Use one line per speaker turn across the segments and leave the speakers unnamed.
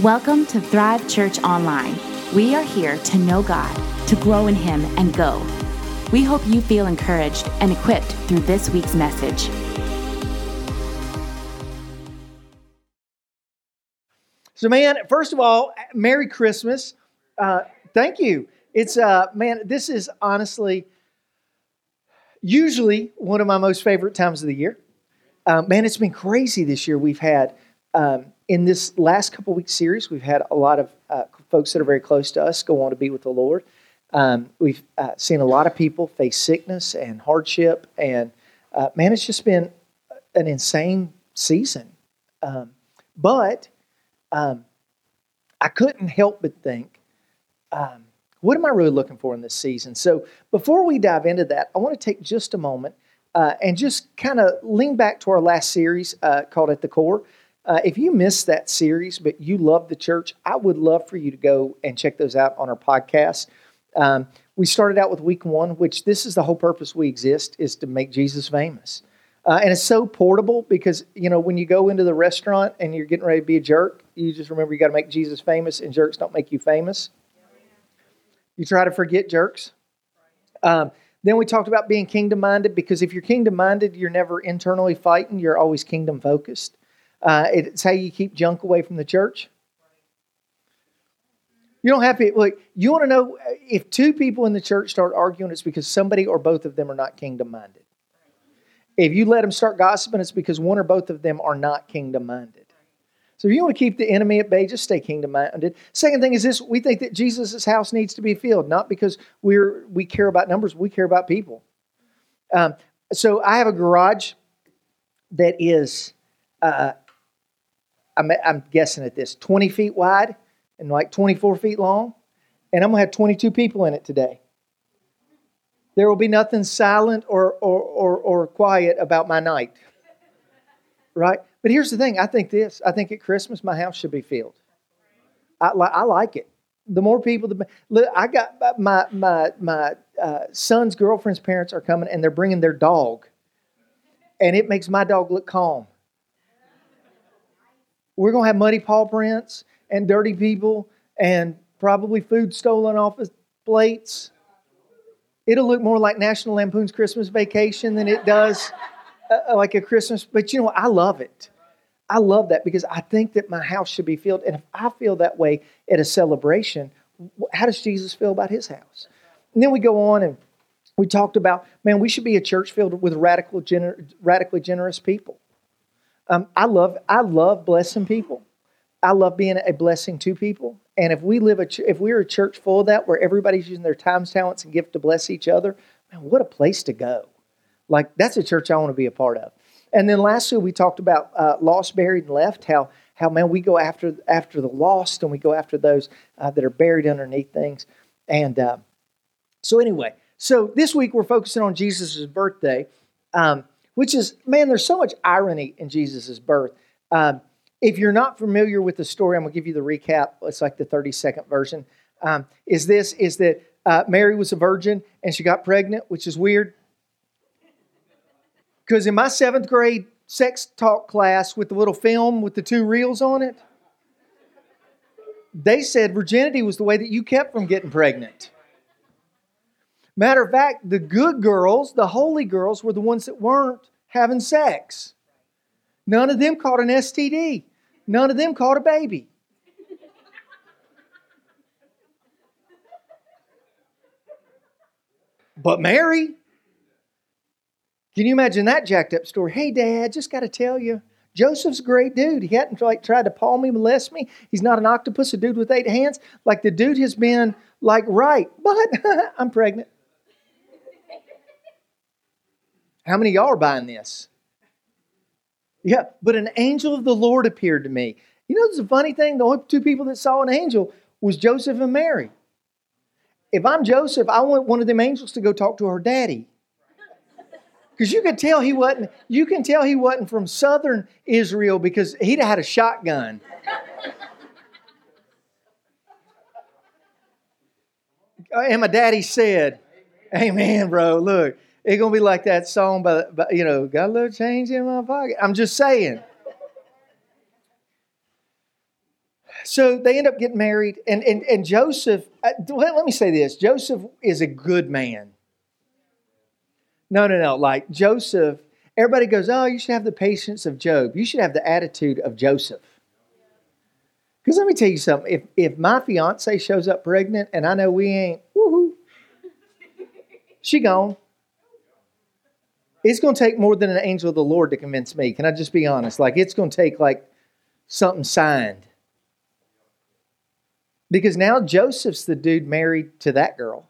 Welcome to Thrive Church Online. We are here to know God, to grow in Him, and go. We hope you feel encouraged and equipped through this week's message.
So, man, first of all, Merry Christmas. Uh, thank you. It's, uh, man, this is honestly usually one of my most favorite times of the year. Uh, man, it's been crazy this year. We've had um, in this last couple weeks series, we've had a lot of uh, folks that are very close to us go on to be with the Lord. Um, we've uh, seen a lot of people face sickness and hardship, and uh, man, it's just been an insane season. Um, but um, I couldn't help but think, um, what am I really looking for in this season? So before we dive into that, I want to take just a moment uh, and just kind of lean back to our last series uh, called At the Core. Uh, if you missed that series, but you love the church, I would love for you to go and check those out on our podcast. Um, we started out with week one, which this is the whole purpose we exist is to make Jesus famous. Uh, and it's so portable because, you know, when you go into the restaurant and you're getting ready to be a jerk, you just remember you got to make Jesus famous, and jerks don't make you famous. You try to forget jerks. Um, then we talked about being kingdom minded because if you're kingdom minded, you're never internally fighting, you're always kingdom focused. Uh, it's how you keep junk away from the church. You don't have to, like, you want to know if two people in the church start arguing, it's because somebody or both of them are not kingdom minded. If you let them start gossiping, it's because one or both of them are not kingdom minded. So if you want to keep the enemy at bay, just stay kingdom minded. Second thing is this we think that Jesus' house needs to be filled, not because we're we care about numbers, we care about people. Um, so I have a garage that is uh, I'm, I'm guessing at this 20 feet wide and like 24 feet long. And I'm going to have 22 people in it today. There will be nothing silent or, or, or, or quiet about my night. Right? But here's the thing I think this I think at Christmas, my house should be filled. I, I like it. The more people, the look, I got my my my uh, son's girlfriend's parents are coming, and they're bringing their dog, and it makes my dog look calm. We're going to have muddy paw prints and dirty people and probably food stolen off of plates. It'll look more like National Lampoon's Christmas Vacation than it does uh, uh, like a Christmas. But you know? I love it. I love that because I think that my house should be filled. And if I feel that way at a celebration, how does Jesus feel about his house? And then we go on and we talked about, man, we should be a church filled with radical, gener- radically generous people. Um, I love I love blessing people. I love being a blessing to people. And if we live a ch- if we're a church full of that, where everybody's using their times, talents, and gift to bless each other, man, what a place to go! Like that's a church I want to be a part of. And then lastly, we talked about uh, lost, buried, and left. How how man we go after after the lost, and we go after those uh, that are buried underneath things. And uh, so anyway, so this week we're focusing on Jesus' birthday. Um, which is, man, there's so much irony in Jesus' birth. Um, if you're not familiar with the story, I'm going to give you the recap. It's like the 30 second version. Um, is this, is that uh, Mary was a virgin and she got pregnant, which is weird. Because in my seventh grade sex talk class with the little film with the two reels on it, they said virginity was the way that you kept from getting pregnant. Matter of fact, the good girls, the holy girls, were the ones that weren't having sex. None of them caught an STD. None of them caught a baby. But Mary, can you imagine that jacked up story? Hey, Dad, just got to tell you, Joseph's a great dude. He hadn't like tried to paw me, molest me. He's not an octopus, a dude with eight hands. Like the dude has been like right, but I'm pregnant. How many y'all are buying this? Yeah, but an angel of the Lord appeared to me. You know, there's a funny thing. The only two people that saw an angel was Joseph and Mary. If I'm Joseph, I want one of them angels to go talk to her daddy. Because you could tell he wasn't, you can tell he wasn't from southern Israel because he'd have had a shotgun. and my daddy said, Amen, bro. Look, it's gonna be like that song by, by you know, got a little change in my pocket. I'm just saying. so they end up getting married, and and and Joseph. Uh, let, let me say this: Joseph is a good man. No, no, no. Like Joseph, everybody goes, "Oh, you should have the patience of Job. You should have the attitude of Joseph." Because let me tell you something: if if my fiance shows up pregnant, and I know we ain't, woohoo, she gone. It's going to take more than an angel of the Lord to convince me. Can I just be honest? Like it's going to take like something signed. Because now Joseph's the dude married to that girl.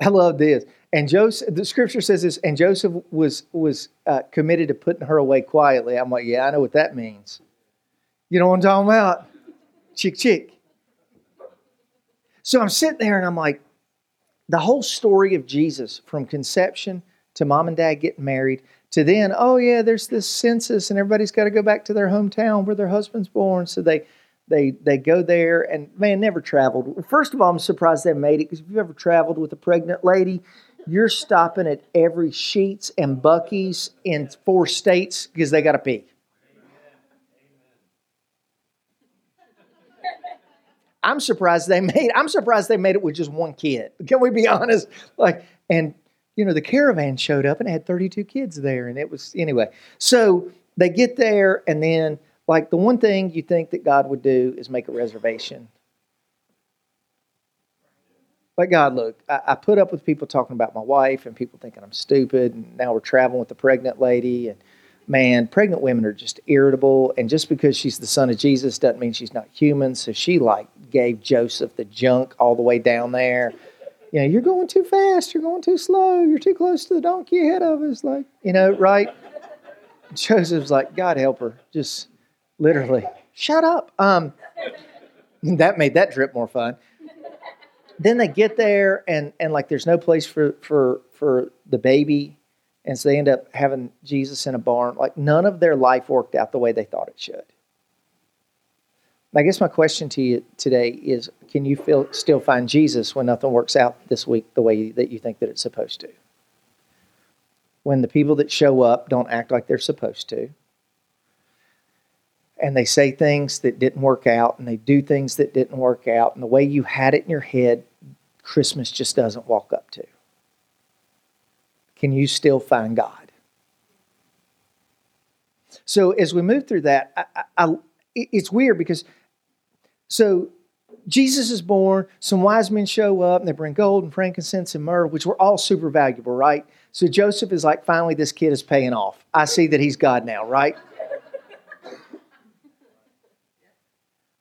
I love this. And Joseph, the scripture says this, and Joseph was was uh, committed to putting her away quietly. I'm like, yeah, I know what that means. You know what I'm talking about? Chick, chick. So I'm sitting there and I'm like, the whole story of Jesus from conception to mom and dad getting married to then, oh yeah, there's this census and everybody's got to go back to their hometown where their husband's born. So they they they go there and man never traveled. First of all, I'm surprised they made it because if you've ever traveled with a pregnant lady, you're stopping at every Sheetz and Buc-ee's in four states because they got to pee. I'm surprised they made. I'm surprised they made it with just one kid. Can we be honest? Like, and you know, the caravan showed up and had 32 kids there, and it was anyway. So they get there, and then like the one thing you think that God would do is make a reservation. But God, look, I, I put up with people talking about my wife and people thinking I'm stupid, and now we're traveling with a pregnant lady, and man, pregnant women are just irritable, and just because she's the son of Jesus doesn't mean she's not human. So she like gave Joseph the junk all the way down there you know, you're going too fast, you're going too slow, you're too close to the donkey ahead of us. Like, you know, right? Joseph's like, God help her. Just literally, shut up. Um, that made that trip more fun. Then they get there and and like there's no place for for for the baby. And so they end up having Jesus in a barn. Like none of their life worked out the way they thought it should. I guess my question to you today is can you feel, still find Jesus when nothing works out this week the way that you think that it's supposed to? When the people that show up don't act like they're supposed to, and they say things that didn't work out, and they do things that didn't work out, and the way you had it in your head, Christmas just doesn't walk up to. Can you still find God? So as we move through that, I, I, it's weird because so Jesus is born, some wise men show up, and they bring gold and frankincense and myrrh, which were all super valuable, right? So Joseph is like, finally, this kid is paying off. I see that he's God now, right?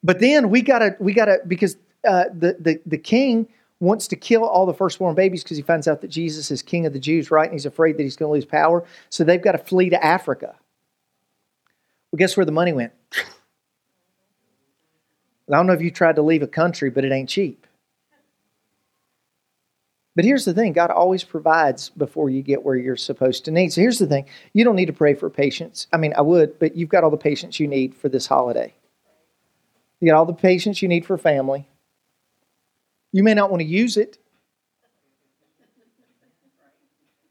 but then we gotta, we gotta, because uh, the, the the king wants to kill all the firstborn babies because he finds out that Jesus is king of the Jews, right? And he's afraid that he's going to lose power. So they've got to flee to Africa. Well, guess where the money went? I don't know if you tried to leave a country, but it ain't cheap. But here's the thing God always provides before you get where you're supposed to need. So here's the thing you don't need to pray for patience. I mean, I would, but you've got all the patience you need for this holiday. You got all the patience you need for family. You may not want to use it.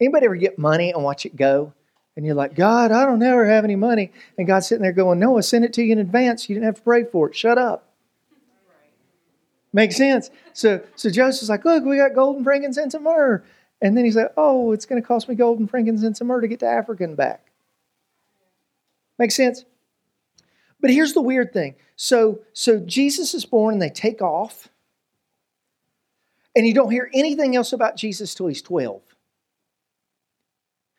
Anybody ever get money and watch it go? And you're like, God, I don't ever have any money. And God's sitting there going, No, I sent it to you in advance. You didn't have to pray for it. Shut up. Makes sense. So, so Joseph's like, look, we got gold and frankincense and myrrh. And then he's like, oh, it's going to cost me gold and frankincense and myrrh to get to Africa and back. Makes sense? But here's the weird thing. So, so Jesus is born and they take off. And you don't hear anything else about Jesus till he's 12.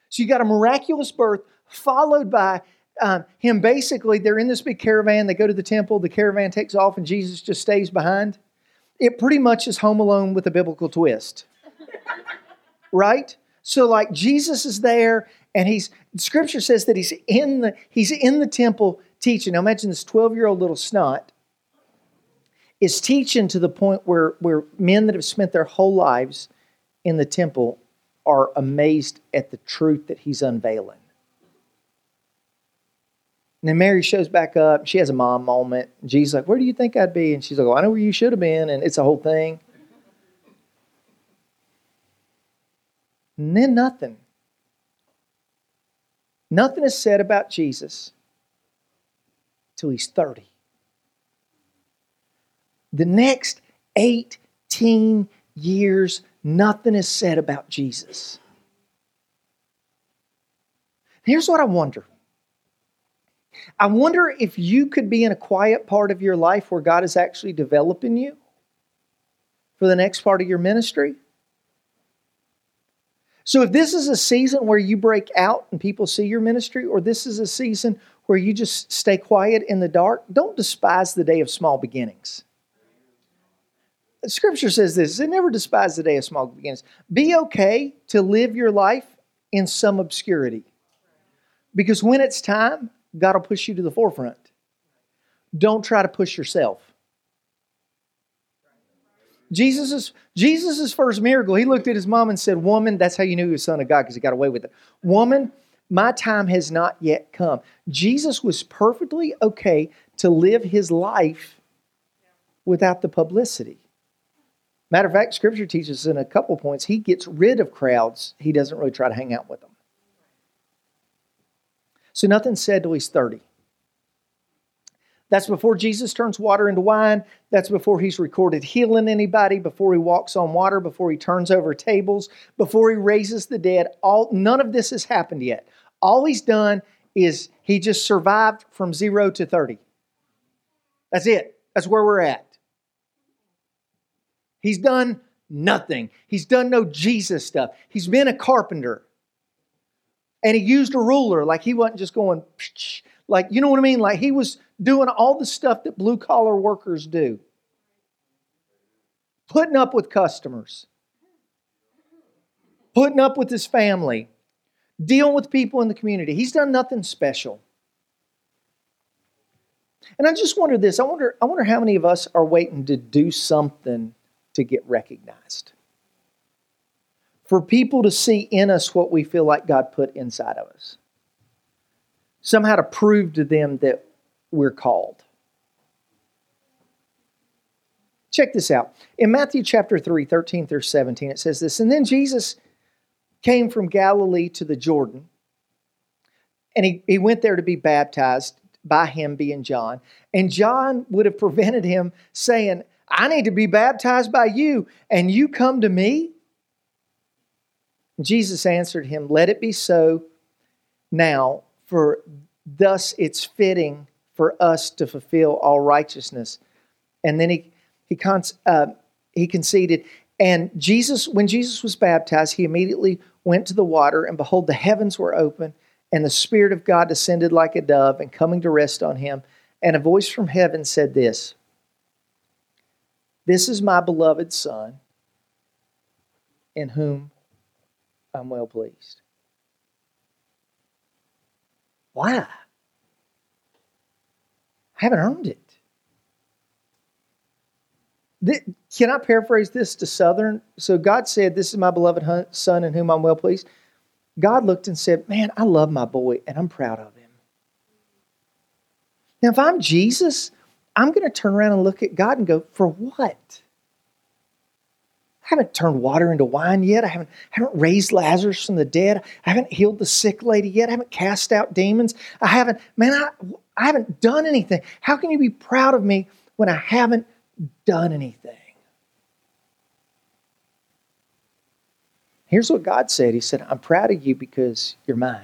So you got a miraculous birth followed by um, him basically, they're in this big caravan. They go to the temple. The caravan takes off and Jesus just stays behind it pretty much is Home Alone with a biblical twist. right? So like Jesus is there and he's scripture says that he's in the he's in the temple teaching. Now imagine this 12-year-old little snot is teaching to the point where where men that have spent their whole lives in the temple are amazed at the truth that he's unveiling. And then Mary shows back up. She has a mom moment. Jesus like, "Where do you think I'd be?" And she's like, oh, "I know where you should have been." And it's a whole thing. And then nothing. Nothing is said about Jesus till he's 30. the next 18 years, nothing is said about Jesus. Here's what I wonder I wonder if you could be in a quiet part of your life where God is actually developing you for the next part of your ministry. So, if this is a season where you break out and people see your ministry, or this is a season where you just stay quiet in the dark, don't despise the day of small beginnings. Scripture says this it never despise the day of small beginnings. Be okay to live your life in some obscurity. Because when it's time, God will push you to the forefront. Don't try to push yourself. Jesus' Jesus's first miracle, he looked at his mom and said, Woman, that's how you knew he was son of God because he got away with it. Woman, my time has not yet come. Jesus was perfectly okay to live his life without the publicity. Matter of fact, scripture teaches in a couple points, he gets rid of crowds. He doesn't really try to hang out with them. So nothing's said till he's 30. That's before Jesus turns water into wine. That's before he's recorded healing anybody, before he walks on water, before he turns over tables, before he raises the dead. All none of this has happened yet. All he's done is he just survived from 0 to 30. That's it. That's where we're at. He's done nothing. He's done no Jesus stuff. He's been a carpenter. And he used a ruler, like he wasn't just going, like, you know what I mean? Like he was doing all the stuff that blue collar workers do, putting up with customers, putting up with his family, dealing with people in the community. He's done nothing special. And I just wonder this I wonder, I wonder how many of us are waiting to do something to get recognized for people to see in us what we feel like God put inside of us. Somehow to prove to them that we're called. Check this out. In Matthew chapter 3, 13 through 17, it says this And then Jesus came from Galilee to the Jordan, and he, he went there to be baptized by him being John. And John would have prevented him saying, I need to be baptized by you, and you come to me? Jesus answered him, Let it be so now, for thus it's fitting for us to fulfill all righteousness. And then he, he, uh, he conceded, and Jesus, when Jesus was baptized, he immediately went to the water, and behold, the heavens were open, and the Spirit of God descended like a dove and coming to rest on him. And a voice from heaven said this This is my beloved Son, in whom I'm well pleased. Why? I haven't earned it. Can I paraphrase this to Southern? So God said, This is my beloved son in whom I'm well pleased. God looked and said, Man, I love my boy and I'm proud of him. Now, if I'm Jesus, I'm going to turn around and look at God and go, For what? I haven't turned water into wine yet. I haven't, I haven't raised Lazarus from the dead. I haven't healed the sick lady yet. I haven't cast out demons. I haven't, man, I, I haven't done anything. How can you be proud of me when I haven't done anything? Here's what God said He said, I'm proud of you because you're mine.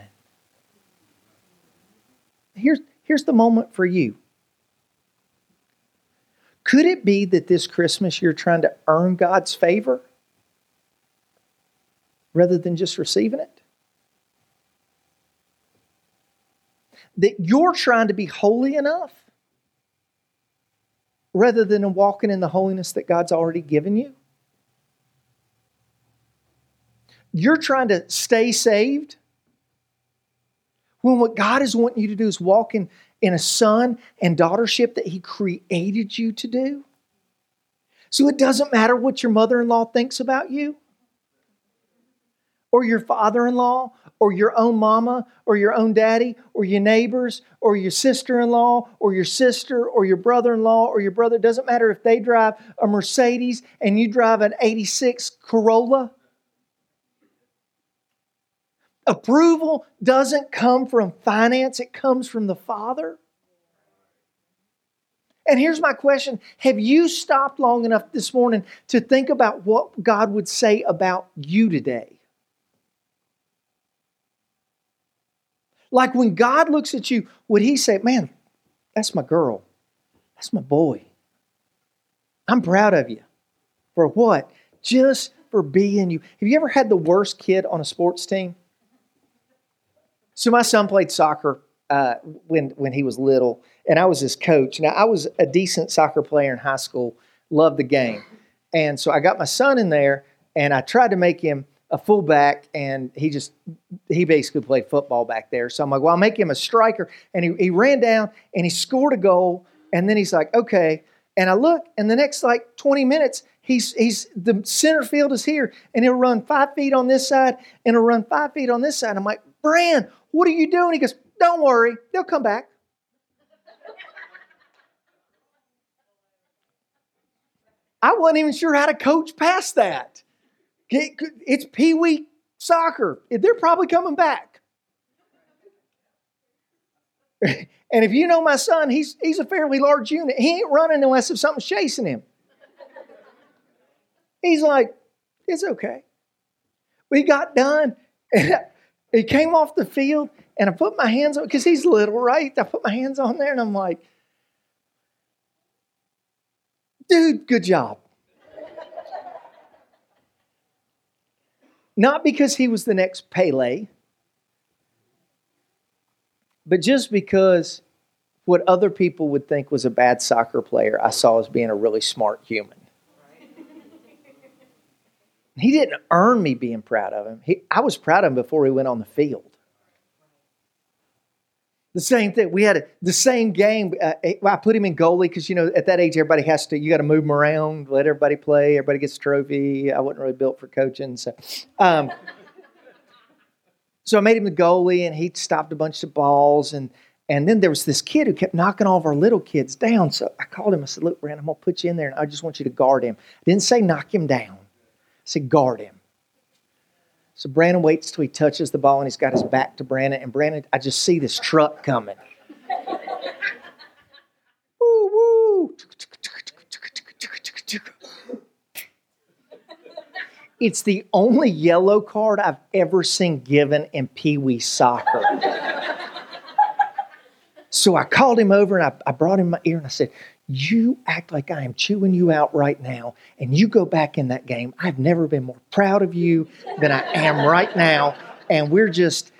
Here's, here's the moment for you. Could it be that this Christmas you're trying to earn God's favor rather than just receiving it? That you're trying to be holy enough rather than walking in the holiness that God's already given you? You're trying to stay saved when what God is wanting you to do is walk in, in a son and daughtership that He created you to do. So it doesn't matter what your mother in law thinks about you, or your father in law, or your own mama, or your own daddy, or your neighbors, or your sister in law, or your sister, or your brother in law, or your brother. It doesn't matter if they drive a Mercedes and you drive an 86 Corolla. Approval doesn't come from finance, it comes from the Father. And here's my question Have you stopped long enough this morning to think about what God would say about you today? Like when God looks at you, would He say, Man, that's my girl, that's my boy? I'm proud of you. For what? Just for being you. Have you ever had the worst kid on a sports team? So my son played soccer uh, when when he was little, and I was his coach. Now I was a decent soccer player in high school, loved the game, and so I got my son in there, and I tried to make him a fullback, and he just he basically played football back there. So I'm like, well, I'll make him a striker, and he, he ran down and he scored a goal, and then he's like, okay, and I look, and the next like 20 minutes, he's he's the center field is here, and he'll run five feet on this side, and he'll run five feet on this side. I'm like, Bran, what are you doing? He goes, Don't worry, they'll come back. I wasn't even sure how to coach past that. It's Pee Wee soccer. They're probably coming back. and if you know my son, he's, he's a fairly large unit. He ain't running unless if something's chasing him. He's like, it's okay. We got done. he came off the field and I put my hands on because he's little, right? I put my hands on there and I'm like, dude, good job. Not because he was the next Pele, but just because what other people would think was a bad soccer player, I saw as being a really smart human. He didn't earn me being proud of him. He, I was proud of him before he went on the field. The same thing. We had a, the same game. Uh, I put him in goalie because you know at that age everybody has to. You got to move him around, let everybody play. Everybody gets a trophy. I wasn't really built for coaching, so. Um, so I made him the goalie, and he stopped a bunch of balls, and and then there was this kid who kept knocking all of our little kids down. So I called him. I said, "Look, Brandon, I'm gonna put you in there, and I just want you to guard him." I didn't say knock him down said, guard him. So Brandon waits till he touches the ball and he's got his back to Brandon. And Brandon, I just see this truck coming. woo, woo. It's the only yellow card I've ever seen given in Pee Wee soccer. so I called him over and I, I brought him my ear and I said, you act like I am chewing you out right now, and you go back in that game. I've never been more proud of you than I am right now. And we're just,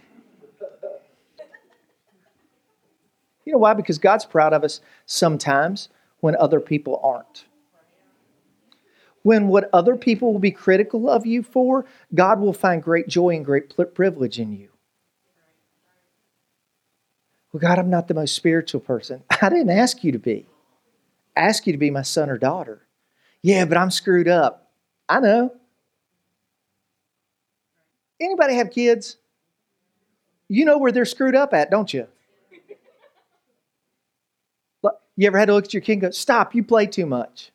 you know why? Because God's proud of us sometimes when other people aren't. When what other people will be critical of you for, God will find great joy and great privilege in you. Well, God, I'm not the most spiritual person. I didn't ask you to be ask you to be my son or daughter. Yeah, but I'm screwed up. I know. Anybody have kids? You know where they're screwed up at, don't you? You ever had to look at your kid and go, Stop, you play too much.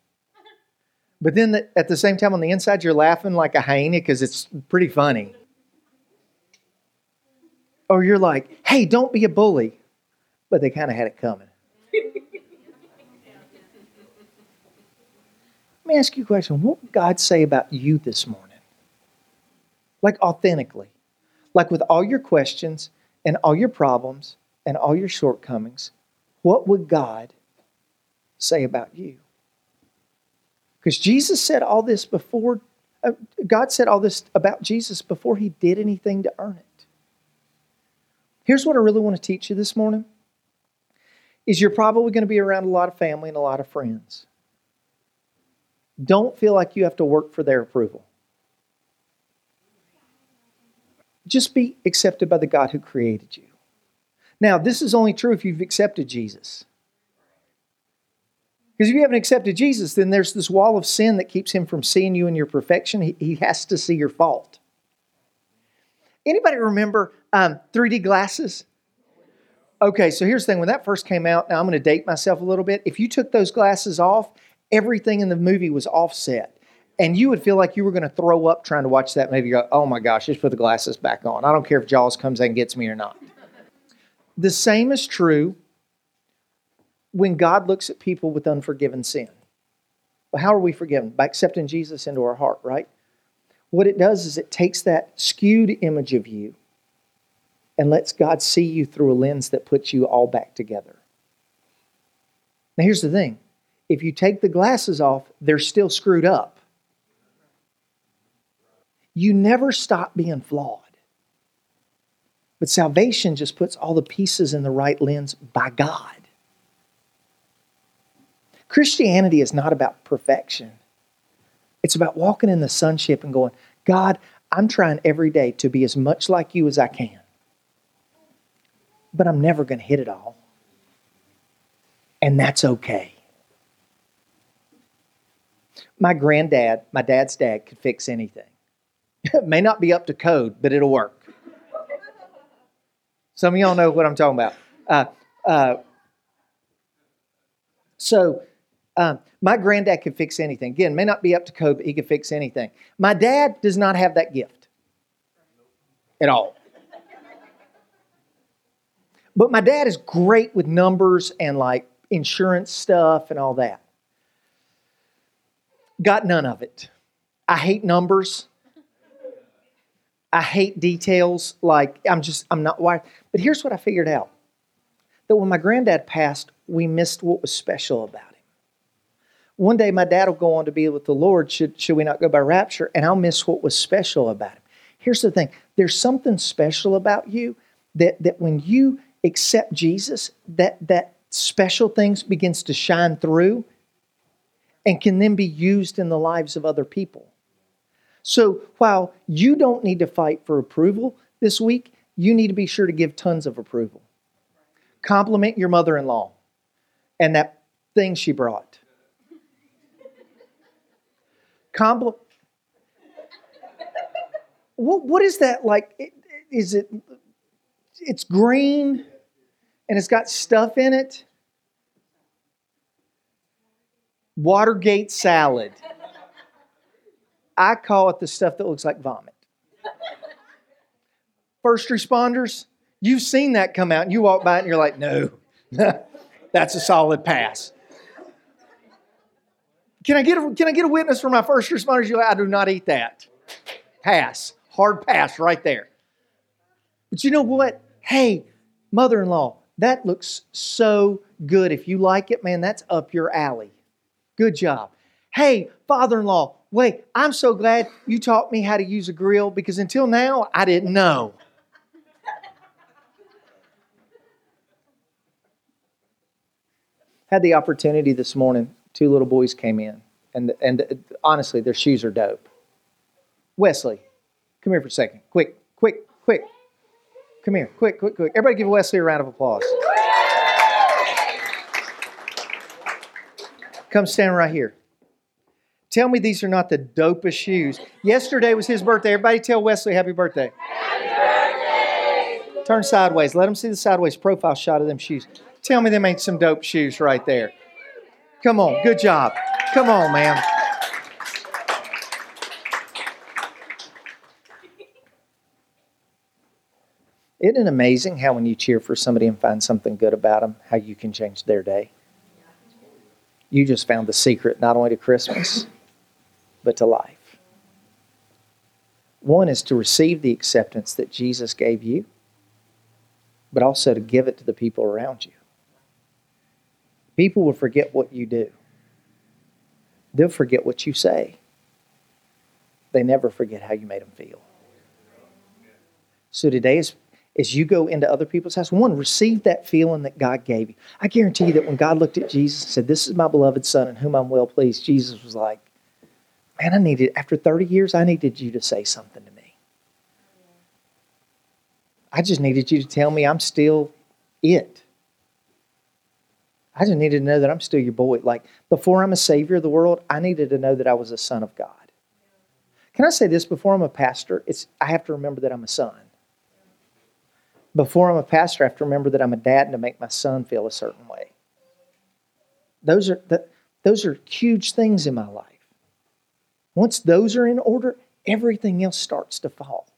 But then at the same time, on the inside, you're laughing like a hyena because it's pretty funny. Or you're like, Hey, don't be a bully. But they kind of had it coming. Let me ask you a question. What would God say about you this morning? Like authentically. Like with all your questions and all your problems and all your shortcomings, what would God say about you? Because Jesus said all this before, uh, God said all this about Jesus before he did anything to earn it. Here's what I really want to teach you this morning is you're probably going to be around a lot of family and a lot of friends don't feel like you have to work for their approval. Just be accepted by the God who created you. Now, this is only true if you've accepted Jesus. Because if you haven't accepted Jesus, then there's this wall of sin that keeps him from seeing you in your perfection. He, he has to see your fault. Anybody remember um, 3D glasses? Okay, so here's the thing. When that first came out, now I'm going to date myself a little bit. If you took those glasses off everything in the movie was offset. And you would feel like you were going to throw up trying to watch that movie. go, oh my gosh, just put the glasses back on. I don't care if Jaws comes and gets me or not. The same is true when God looks at people with unforgiven sin. Well, how are we forgiven? By accepting Jesus into our heart, right? What it does is it takes that skewed image of you and lets God see you through a lens that puts you all back together. Now, here's the thing if you take the glasses off, they're still screwed up. You never stop being flawed. But salvation just puts all the pieces in the right lens by God. Christianity is not about perfection. It's about walking in the sonship and going, God, I'm trying every day to be as much like you as I can. But I'm never going to hit it all. And that's okay. My granddad, my dad's dad, could fix anything. it may not be up to code, but it'll work. Some of y'all know what I'm talking about. Uh, uh, so, um, my granddad could fix anything. Again, may not be up to code, but he could fix anything. My dad does not have that gift at all. But my dad is great with numbers and like insurance stuff and all that. Got none of it. I hate numbers. I hate details. Like, I'm just, I'm not wired. But here's what I figured out that when my granddad passed, we missed what was special about him. One day my dad will go on to be with the Lord, should, should we not go by rapture, and I'll miss what was special about him. Here's the thing there's something special about you that, that when you accept Jesus, that, that special things begins to shine through and can then be used in the lives of other people. So while you don't need to fight for approval this week, you need to be sure to give tons of approval. Compliment your mother in law and that thing she brought. Compliment. What, what is that like? Is it? It's green, and it's got stuff in it. Watergate salad. I call it the stuff that looks like vomit. First responders, you've seen that come out, and you walk by it and you're like, no, that's a solid pass. Can I get a, can I get a witness for my first responders? You're like, I do not eat that. Pass. Hard pass right there. But you know what? Hey, mother in law, that looks so good. If you like it, man, that's up your alley. Good job. Hey, father in law, wait, I'm so glad you taught me how to use a grill because until now I didn't know. Had the opportunity this morning two little boys came in, and and honestly, their shoes are dope. Wesley, come here for a second. Quick, quick, quick. Come here, quick, quick, quick. Everybody give Wesley a round of applause. Come stand right here. Tell me these are not the dopest shoes. Yesterday was his birthday. Everybody tell Wesley happy birthday. Happy birthday. Turn sideways. Let him see the sideways profile shot of them shoes. Tell me them ain't some dope shoes right there. Come on, good job. Come on, man. Isn't it amazing how when you cheer for somebody and find something good about them, how you can change their day? You just found the secret not only to Christmas, but to life. One is to receive the acceptance that Jesus gave you, but also to give it to the people around you. People will forget what you do, they'll forget what you say. They never forget how you made them feel. So today is as you go into other people's house, one, receive that feeling that God gave you. I guarantee you that when God looked at Jesus and said, This is my beloved Son in whom I'm well pleased, Jesus was like, Man, I needed, after 30 years, I needed you to say something to me. I just needed you to tell me I'm still it. I just needed to know that I'm still your boy. Like before I'm a savior of the world, I needed to know that I was a son of God. Can I say this? Before I'm a pastor, it's I have to remember that I'm a son. Before I'm a pastor, I have to remember that I'm a dad and to make my son feel a certain way. Those are the, those are huge things in my life. Once those are in order, everything else starts to fall.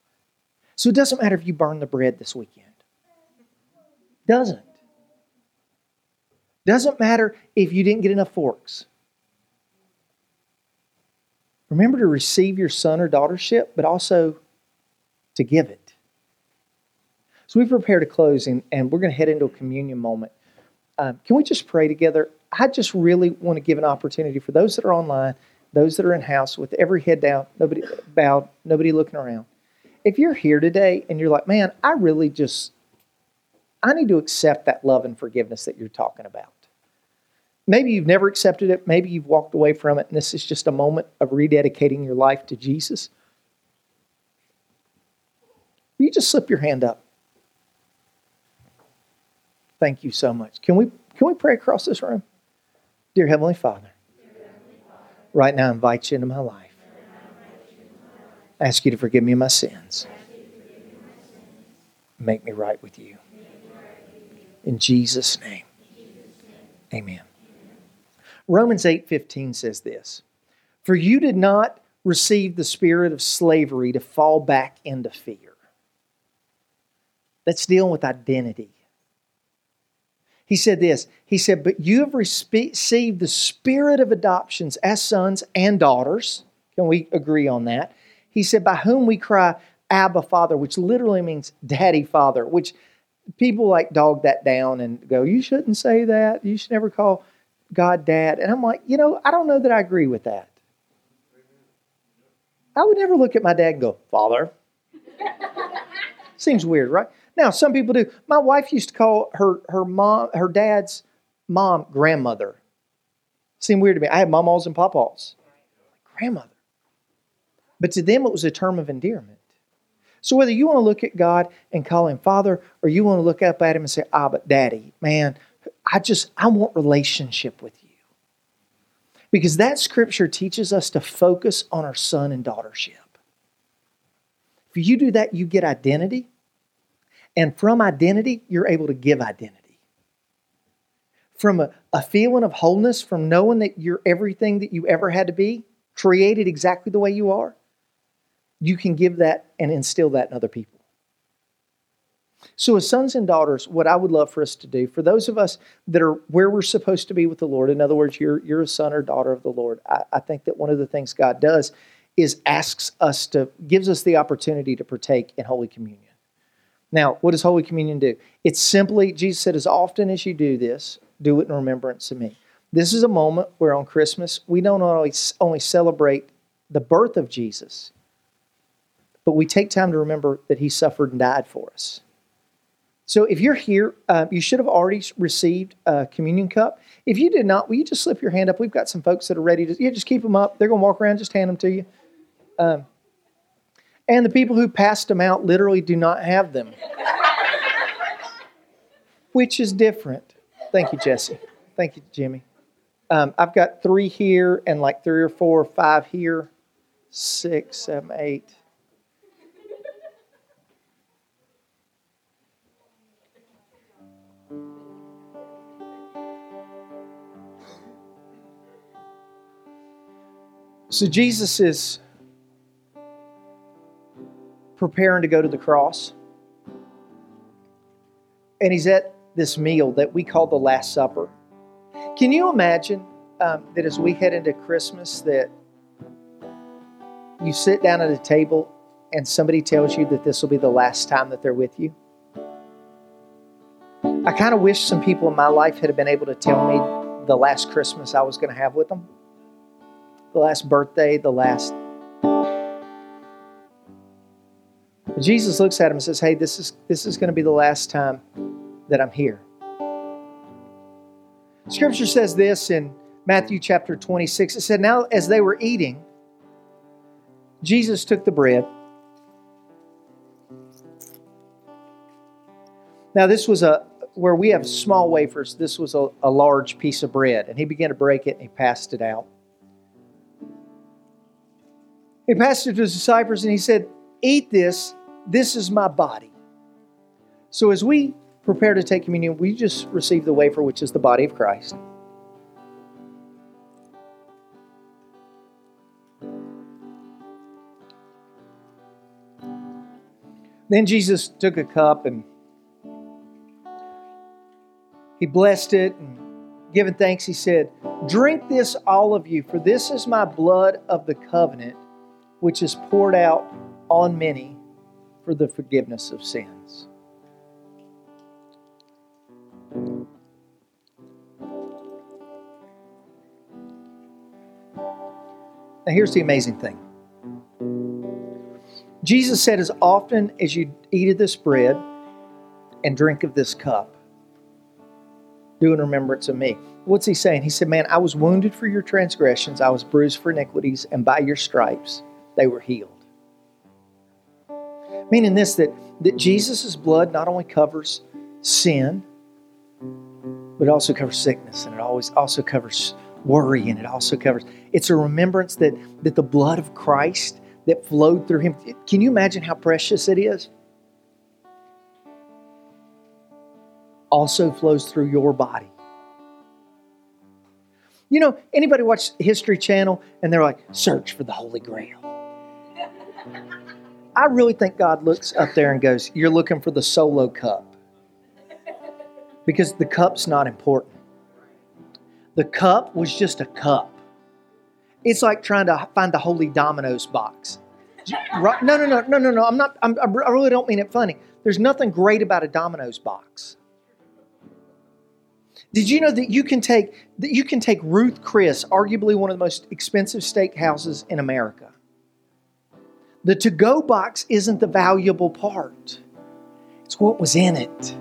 So it doesn't matter if you burn the bread this weekend. Doesn't. Doesn't matter if you didn't get enough forks. Remember to receive your son or daughtership, but also to give it. We prepare to close, and, and we're going to head into a communion moment. Um, can we just pray together? I just really want to give an opportunity for those that are online, those that are in house, with every head down, nobody bowed, nobody looking around. If you're here today and you're like, man, I really just, I need to accept that love and forgiveness that you're talking about. Maybe you've never accepted it. Maybe you've walked away from it, and this is just a moment of rededicating your life to Jesus. Will you just slip your hand up? Thank you so much. Can we can we pray across this room? Dear Heavenly Father, right now I invite you into my life. I ask you to forgive me my sins. Make me right with you. In Jesus' name. Amen. Romans 8:15 says this. For you did not receive the spirit of slavery to fall back into fear. That's dealing with identity. He said this He said, But you have received the spirit of adoptions as sons and daughters. Can we agree on that? He said, By whom we cry, Abba, Father, which literally means daddy, father, which people like dog that down and go, You shouldn't say that. You should never call God dad. And I'm like, You know, I don't know that I agree with that. I would never look at my dad and go, Father. Seems weird, right? Now, some people do. My wife used to call her her mom, her dad's mom, grandmother. Seemed weird to me. I had mamas and papas. Grandmother. But to them, it was a term of endearment. So whether you want to look at God and call him Father, or you want to look up at him and say, Ah, but Daddy, man, I just I want relationship with you. Because that scripture teaches us to focus on our son and daughtership. If you do that, you get identity. And from identity, you're able to give identity. From a, a feeling of wholeness, from knowing that you're everything that you ever had to be, created exactly the way you are, you can give that and instill that in other people. So, as sons and daughters, what I would love for us to do, for those of us that are where we're supposed to be with the Lord, in other words, you're, you're a son or daughter of the Lord, I, I think that one of the things God does is asks us to, gives us the opportunity to partake in Holy Communion. Now, what does Holy Communion do? It's simply, Jesus said, as often as you do this, do it in remembrance of me. This is a moment where on Christmas, we don't always only celebrate the birth of Jesus, but we take time to remember that he suffered and died for us. So if you're here, uh, you should have already received a communion cup. If you did not, will you just slip your hand up? We've got some folks that are ready to, yeah, just keep them up. They're going to walk around, just hand them to you. Um, and the people who passed them out literally do not have them, which is different. Thank you, Jesse. Thank you, Jimmy. Um, I've got three here and like three or four or five here, six, seven, eight. So Jesus is preparing to go to the cross. And he's at this meal that we call the Last Supper. Can you imagine um, that as we head into Christmas, that you sit down at a table and somebody tells you that this will be the last time that they're with you? I kind of wish some people in my life had been able to tell me the last Christmas I was going to have with them, the last birthday, the last Jesus looks at him and says, Hey, this is, this is going to be the last time that I'm here. Scripture says this in Matthew chapter 26. It said, Now as they were eating, Jesus took the bread. Now, this was a where we have small wafers, this was a, a large piece of bread. And he began to break it and he passed it out. He passed it to his disciples and he said, Eat this this is my body. So as we prepare to take communion, we just receive the wafer, which is the body of Christ. Then Jesus took a cup and he blessed it and giving thanks, he said, Drink this, all of you, for this is my blood of the covenant, which is poured out on many for the forgiveness of sins. Now, here's the amazing thing Jesus said, As often as you eat of this bread and drink of this cup, do in remembrance of me. What's he saying? He said, Man, I was wounded for your transgressions, I was bruised for iniquities, and by your stripes they were healed. Meaning this that, that Jesus' blood not only covers sin, but it also covers sickness and it always also covers worry and it also covers it's a remembrance that that the blood of Christ that flowed through him. Can you imagine how precious it is? Also flows through your body. You know anybody watch history channel and they're like search for the holy grail i really think god looks up there and goes you're looking for the solo cup because the cup's not important the cup was just a cup. It's like trying to find the holy Domino's box. No, no, no, no, no, no. I'm not. I'm, I really don't mean it funny. There's nothing great about a Domino's box. Did you know that you can take that you can take Ruth Chris, arguably one of the most expensive steakhouses in America? The to-go box isn't the valuable part. It's what was in it.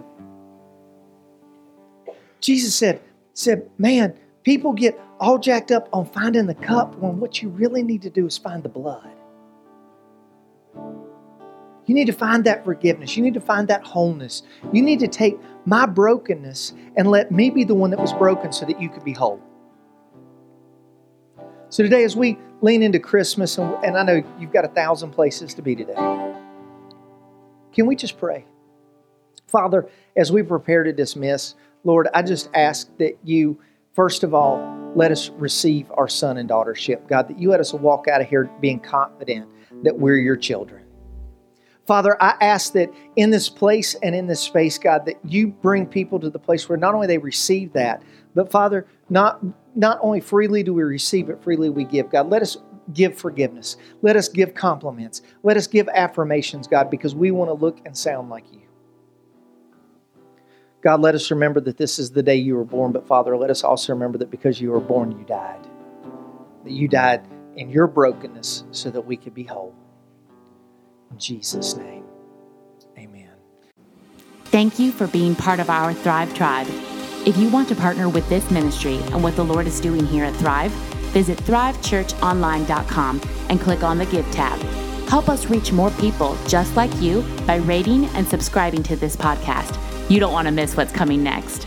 Jesus said, said, Man, People get all jacked up on finding the cup when what you really need to do is find the blood. You need to find that forgiveness. You need to find that wholeness. You need to take my brokenness and let me be the one that was broken so that you could be whole. So, today, as we lean into Christmas, and, and I know you've got a thousand places to be today, can we just pray? Father, as we prepare to dismiss, Lord, I just ask that you First of all, let us receive our son and daughtership. God, that you let us walk out of here being confident that we're your children. Father, I ask that in this place and in this space, God, that you bring people to the place where not only they receive that, but Father, not, not only freely do we receive it, freely we give. God, let us give forgiveness. Let us give compliments. Let us give affirmations, God, because we want to look and sound like you. God, let us remember that this is the day you were born, but Father, let us also remember that because you were born, you died. That you died in your brokenness so that we could be whole. In Jesus' name, amen.
Thank you for being part of our Thrive Tribe. If you want to partner with this ministry and what the Lord is doing here at Thrive, visit thrivechurchonline.com and click on the Give tab. Help us reach more people just like you by rating and subscribing to this podcast. You don't want to miss what's coming next.